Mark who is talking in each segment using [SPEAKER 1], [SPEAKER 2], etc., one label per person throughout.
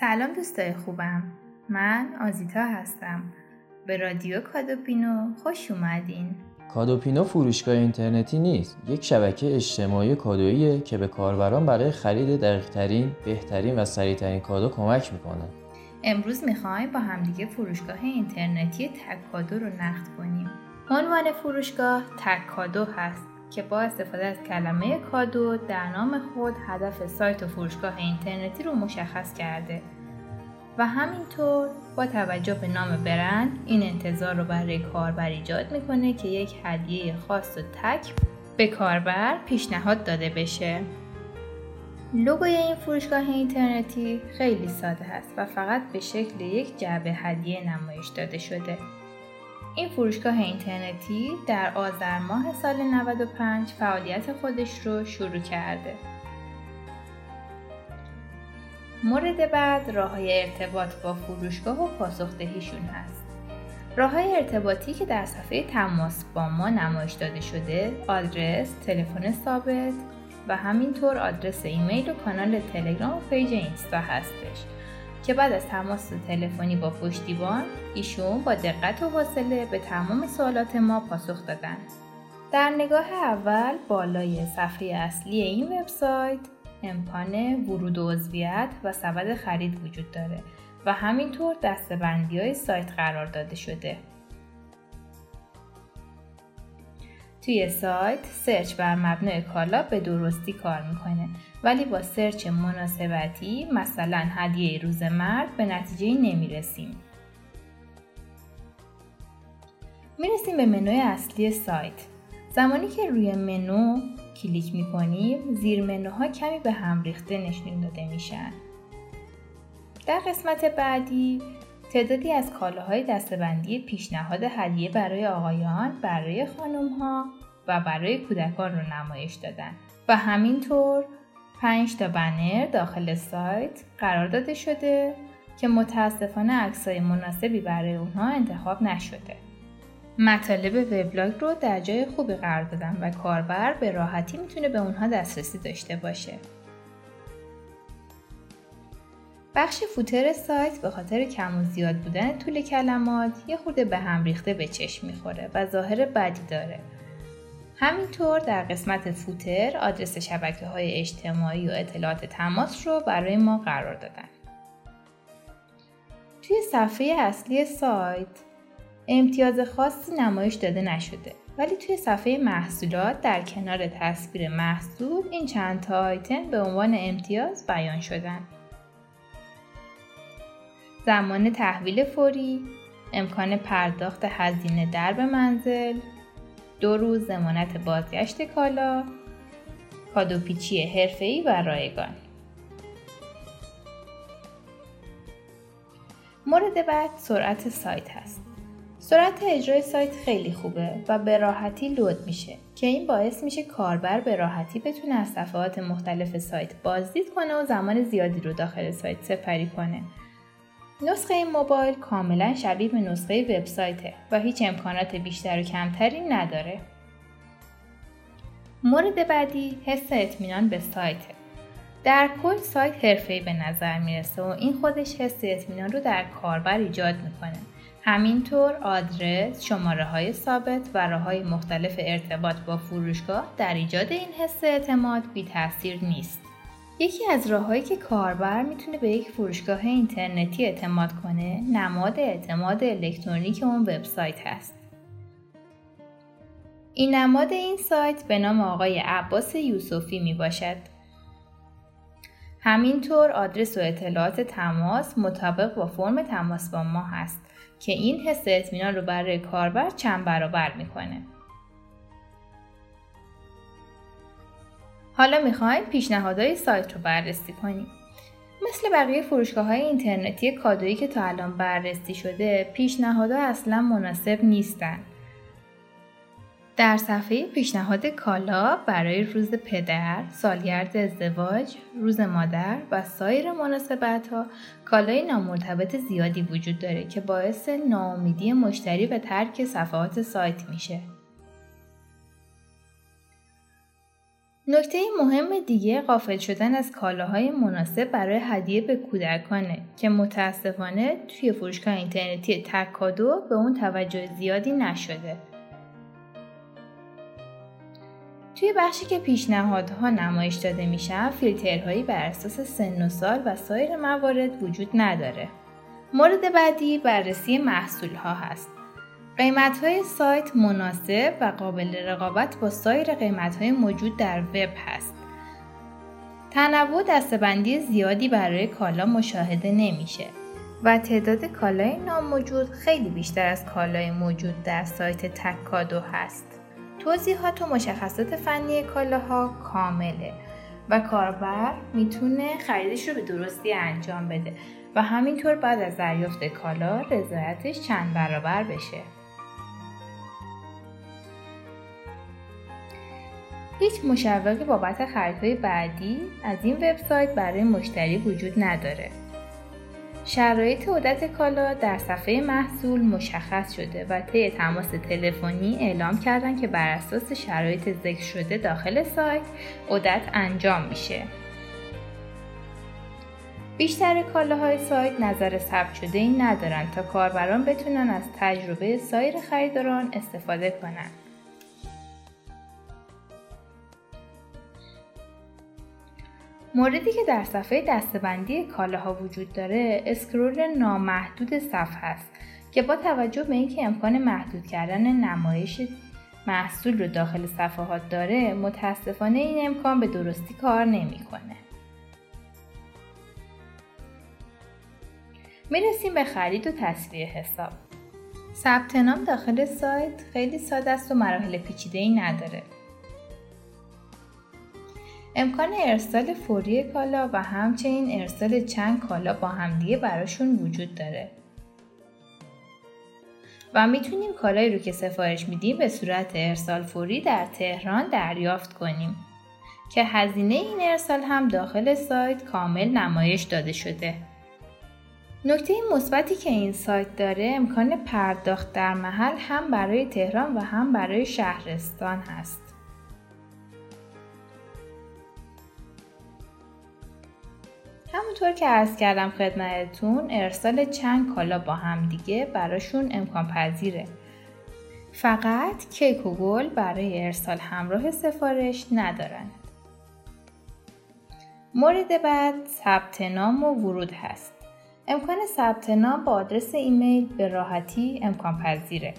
[SPEAKER 1] سلام دوستای خوبم. من آزیتا هستم. به رادیو کادوپینو خوش اومدین.
[SPEAKER 2] کادوپینو فروشگاه اینترنتی نیست. یک شبکه اجتماعی کادوییه که به کاربران برای خرید دقیقترین بهترین و سریعترین کادو کمک می‌کنه.
[SPEAKER 1] امروز می‌خوایم با همدیگه فروشگاه اینترنتی تک کادو رو نقد کنیم. عنوان فروشگاه تک کادو هست. که با استفاده از کلمه کادو در نام خود هدف سایت و فروشگاه اینترنتی رو مشخص کرده. و همینطور با توجه به نام برند این انتظار رو برای کاربر ایجاد می‌کنه که یک هدیه خاص و تک به کاربر پیشنهاد داده بشه. لوگوی این فروشگاه اینترنتی خیلی ساده هست و فقط به شکل یک جعبه هدیه نمایش داده شده. این فروشگاه اینترنتی در آذر ماه سال 95 فعالیت خودش رو شروع کرده. مورد بعد راه های ارتباط با فروشگاه و پاسخدهیشون هست. راه های ارتباطی که در صفحه تماس با ما نمایش داده شده آدرس، تلفن ثابت و همینطور آدرس ایمیل و کانال تلگرام و پیج اینستا هستش. که بعد از تماس تلفنی با پشتیبان ایشون با دقت و حوصله به تمام سوالات ما پاسخ دادن. در نگاه اول بالای صفحه اصلی این وبسایت امکان ورود و عضویت و سبد خرید وجود داره و همینطور دستبندی های سایت قرار داده شده. توی سایت سرچ بر مبنای کالا به درستی کار می‌کنه ولی با سرچ مناسبتی مثلا هدیه روز مرد به نتیجه نمی‌رسیم. می‌رسیم به منوی اصلی سایت. زمانی که روی منو کلیک می‌کنیم زیر منوها کمی به هم ریخته نشون داده میشن. در قسمت بعدی تعدادی از کالاهای دستبندی پیشنهاد هدیه برای آقایان، برای خانمها و برای کودکان رو نمایش دادن و همینطور 5 تا بنر داخل سایت قرار داده شده که متاسفانه عکسای مناسبی برای اونها انتخاب نشده. مطالب وبلاگ رو در جای خوبی قرار دادن و کاربر به راحتی می‌تونه به اونها دسترسی داشته باشه. بخش فوتر سایت به خاطر کم و زیاد بودن طول کلمات یه خورده به هم ریخته به چشم می‌خوره و ظاهر بدی داره. همینطور در قسمت فوتر آدرس شبکه های اجتماعی و اطلاعات تماس رو برای ما قرار دادن. توی صفحه اصلی سایت امتیاز خاصی نمایش داده نشده ولی توی صفحه محصولات در کنار تصویر محصول این چند تا آیتم به عنوان امتیاز بیان شدن. زمان تحویل فوری، امکان پرداخت هزینه در به منزل، دو روز زمانت بازگشت کالا، کادوپیچی حرفه‌ای و رایگان. مورد بعد سرعت سایت هست. سرعت اجرای سایت خیلی خوبه و به راحتی لود میشه که این باعث میشه کاربر به راحتی بتونه از صفحات مختلف سایت بازدید کنه و زمان زیادی رو داخل سایت سپری کنه نسخه این موبایل کاملا شبیه به نسخه وبسایته و هیچ امکانات بیشتر و کمتری نداره. مورد بعدی حس اطمینان به سایته. در کل سایت حرفه‌ای به نظر می‌رسه و این خودش حس اطمینان رو در کاربر ایجاد می‌کنه. همینطور آدرس، شماره های ثابت و راه های مختلف ارتباط با فروشگاه در ایجاد این حس اعتماد بی تاثیر نیست. یکی از راههایی که کاربر می‌تونه به یک فروشگاه اینترنتی اعتماد کنه نماد اعتماد الکترونیک اون وبسایت هست. این نماد این سایت به نام آقای عباس یوسفی می باشد. همینطور آدرس و اطلاعات تماس مطابق با فرم تماس با ما هست که این حس اطمینان رو برای کاربر چند برابر می‌کنه. حالا می‌خوایم پیشنهادهای سایت رو بررسی کنیم. مثل بقیه فروشگاه های اینترنتی کادویی که تا الان بررسی شده پیشنهادها اصلا مناسب نیستن. در صفحه پیشنهاد کالا برای روز پدر، سالگرد ازدواج، روز مادر و سایر مناسبت ها کالای نامرتبط زیادی وجود داره که باعث ناامیدی مشتری به ترک صفحات سایت میشه. نکته مهم دیگه قافل شدن از کالاهای مناسب برای هدیه به کودکانه که متاسفانه توی فروشگاه اینترنتی تکادو به اون توجه زیادی نشده. توی بخشی که پیشنهادها نمایش داده میشن فیلترهایی بر اساس سن و سال و سایر موارد وجود نداره. مورد بعدی بررسی محصول ها هست. قیمت های سایت مناسب و قابل رقابت با سایر قیمت های موجود در وب هست. تنوع دستبندی زیادی برای کالا مشاهده نمیشه و تعداد کالای ناموجود خیلی بیشتر از کالای موجود در سایت تکادو هست. توضیحات و مشخصات فنی کالاها کامله و کاربر می‌تونه خریدش رو به درستی انجام بده و همینطور بعد از دریافت کالا رضایتش چند برابر بشه. هیچ مشوقی بابت خریدهای بعدی از این وبسایت برای مشتری وجود نداره. شرایط عدت کالا در صفحه محصول مشخص شده و طی تماس تلفنی اعلام کردن که بر اساس شرایط ذکر شده داخل سایت عدت انجام میشه. بیشتر کالاهای سایت نظر ثبت شده این ندارن تا کاربران بتونن از تجربه سایر خریداران استفاده کنند. موردی که در صفحه دستبندی کالاها وجود داره اسکرول نامحدود صفحه است که با توجه به اینکه امکان محدود کردن نمایش محصول رو داخل صفحات داره متاسفانه این امکان به درستی کار نمی‌کنه. می‌رسیم به خرید و تصویه حساب. ثبت نام داخل سایت خیلی ساده است و مراحل پیچیده ای نداره. امکان ارسال فوری کالا و همچنین ارسال چند کالا با همدیگه براشون وجود داره. و می‌تونیم کالایی رو که سفارش میدیم به صورت ارسال فوری در تهران دریافت کنیم که هزینه این ارسال هم داخل سایت کامل نمایش داده شده. نکته مثبتی که این سایت داره امکان پرداخت در محل هم برای تهران و هم برای شهرستان هست. همونطور که عرض کردم خدمتتون ارسال چند کالا با هم دیگه براشون امکان پذیره. فقط کیک و گل برای ارسال همراه سفارش ندارن. مورد بعد ثبت نام و ورود هست. امکان ثبت نام با آدرس ایمیل به راحتی امکان پذیره.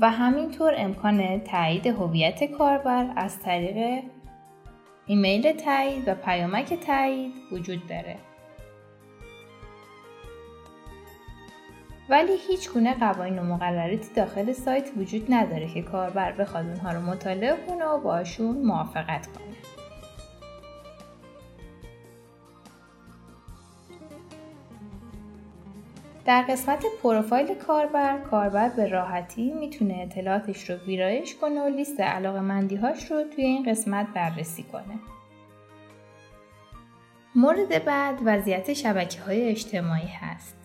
[SPEAKER 1] و همینطور امکان تایید هویت کاربر از طریق ایمیل تایید و پیامک تایید وجود داره. ولی هیچ گونه قوانین و مقرراتی داخل سایت وجود نداره که کاربر بخواد اونها رو مطالعه کنه و باشون موافقت کنه. در قسمت پروفایل کاربر کاربر به راحتی می‌تونه اطلاعاتش رو ویرایش کنه و لیست علاقه مندیهاش رو توی این قسمت بررسی کنه. مورد بعد وضعیت شبکه های اجتماعی هست.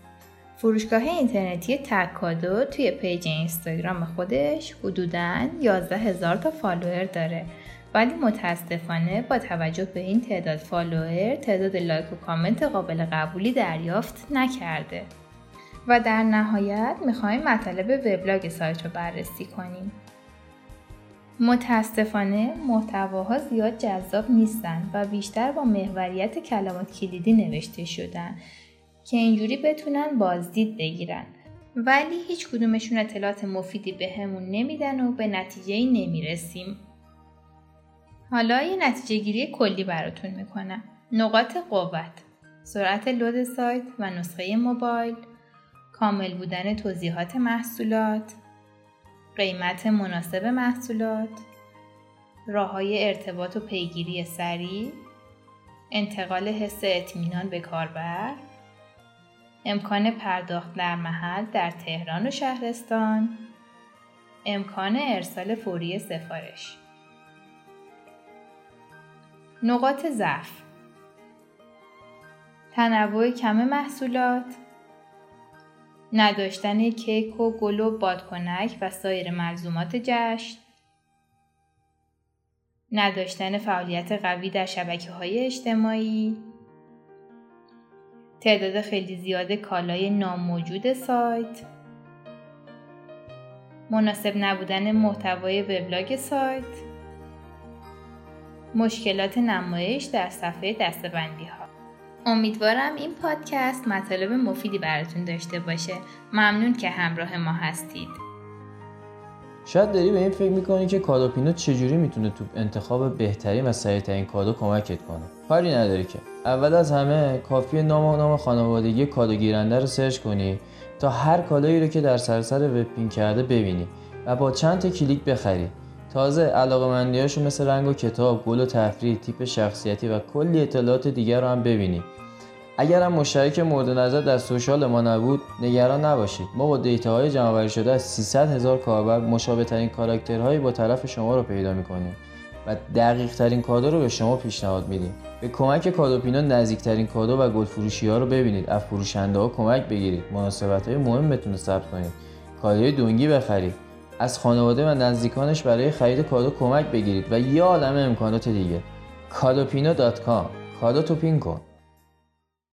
[SPEAKER 1] فروشگاه اینترنتی تک کادو توی پیج اینستاگرام خودش حدوداً 11 هزار تا follower داره ولی متاسفانه با توجه به این تعداد follower تعداد لایک و کامنت قابل قبولی دریافت نکرده. و در نهایت می‌خوایم مطالب وبلاگ سایت رو بررسی کنیم. متاسفانه محتواها زیاد جذاب نیستند و بیشتر با محوریت کلمات کلیدی نوشته شدن که اینجوری بتونن بازدید بگیرن ولی هیچ کدومشون اطلاعات مفیدی به همون نمیدن و به نتیجه ای نمی‌رسیم. حالا یه نتیجه گیری کلی براتون می‌کنم. نقاط قوت سرعت لود سایت و نسخه موبایل کامل بودن توضیحات محصولات، قیمت مناسب محصولات، راه های ارتباط و پیگیری سریع، انتقال حس اطمینان به کاربر، امکان پرداخت در محل در تهران و شهرستان، امکان ارسال فوری سفارش. نقاط ضعف تنوع کم محصولات نداشتن کیک و گل و بادکنک و سایر ملزومات جشن. نداشتن فعالیت قوی در شبکه های اجتماعی. تعداد خیلی زیاد کالای ناموجود سایت. مناسب نبودن محتوای وبلاگ سایت. مشکلات نمایش در صفحه دستبندی ها امیدوارم این پادکست مطالب مفیدی براتون داشته باشه. ممنون که همراه ما هستید.
[SPEAKER 2] شاید داری به این فکر می‌کنی که کادوپینو چجوری می‌تونه تو انتخاب بهترین و سریعترین کادو کمکت کنه؟ کاری نداری که. اول از همه کافی نام و نام خانوادگی کادو گیرنده رو سرچ کنی تا هر کالایی رو که در سرسر وب پین کرده ببینی و با چند تا کلیک بخری. تازه علاقه مندیاشو مثل رنگ و کتاب، گل و تفریح، تیپ شخصیتی و کلی اطلاعات دیگر رو هم ببینی اگر هم مشترک مورد نظر در social ما نبود نگران نباشید. ما با data های جمعآوری شده از 300 هزار کاربر مشابه ترین کاراکترهایی با طرف شما رو پیدا می‌کنیم و دقیق ترین کادو رو به شما پیشنهاد میدیم. به کمک کادوپینا نزدیک ترین کادو و گل فروشی ها رو ببینید. از فروشنده ها کمک بگیرید. مناسبت های مهمتون رو ثبت کنید. کادوی دونگی بخرید. از خانواده و نزدیکانش برای خرید کادو کمک بگیرید و یه عالم امکانات دیگه. کادوپینا کادو تو پین کن.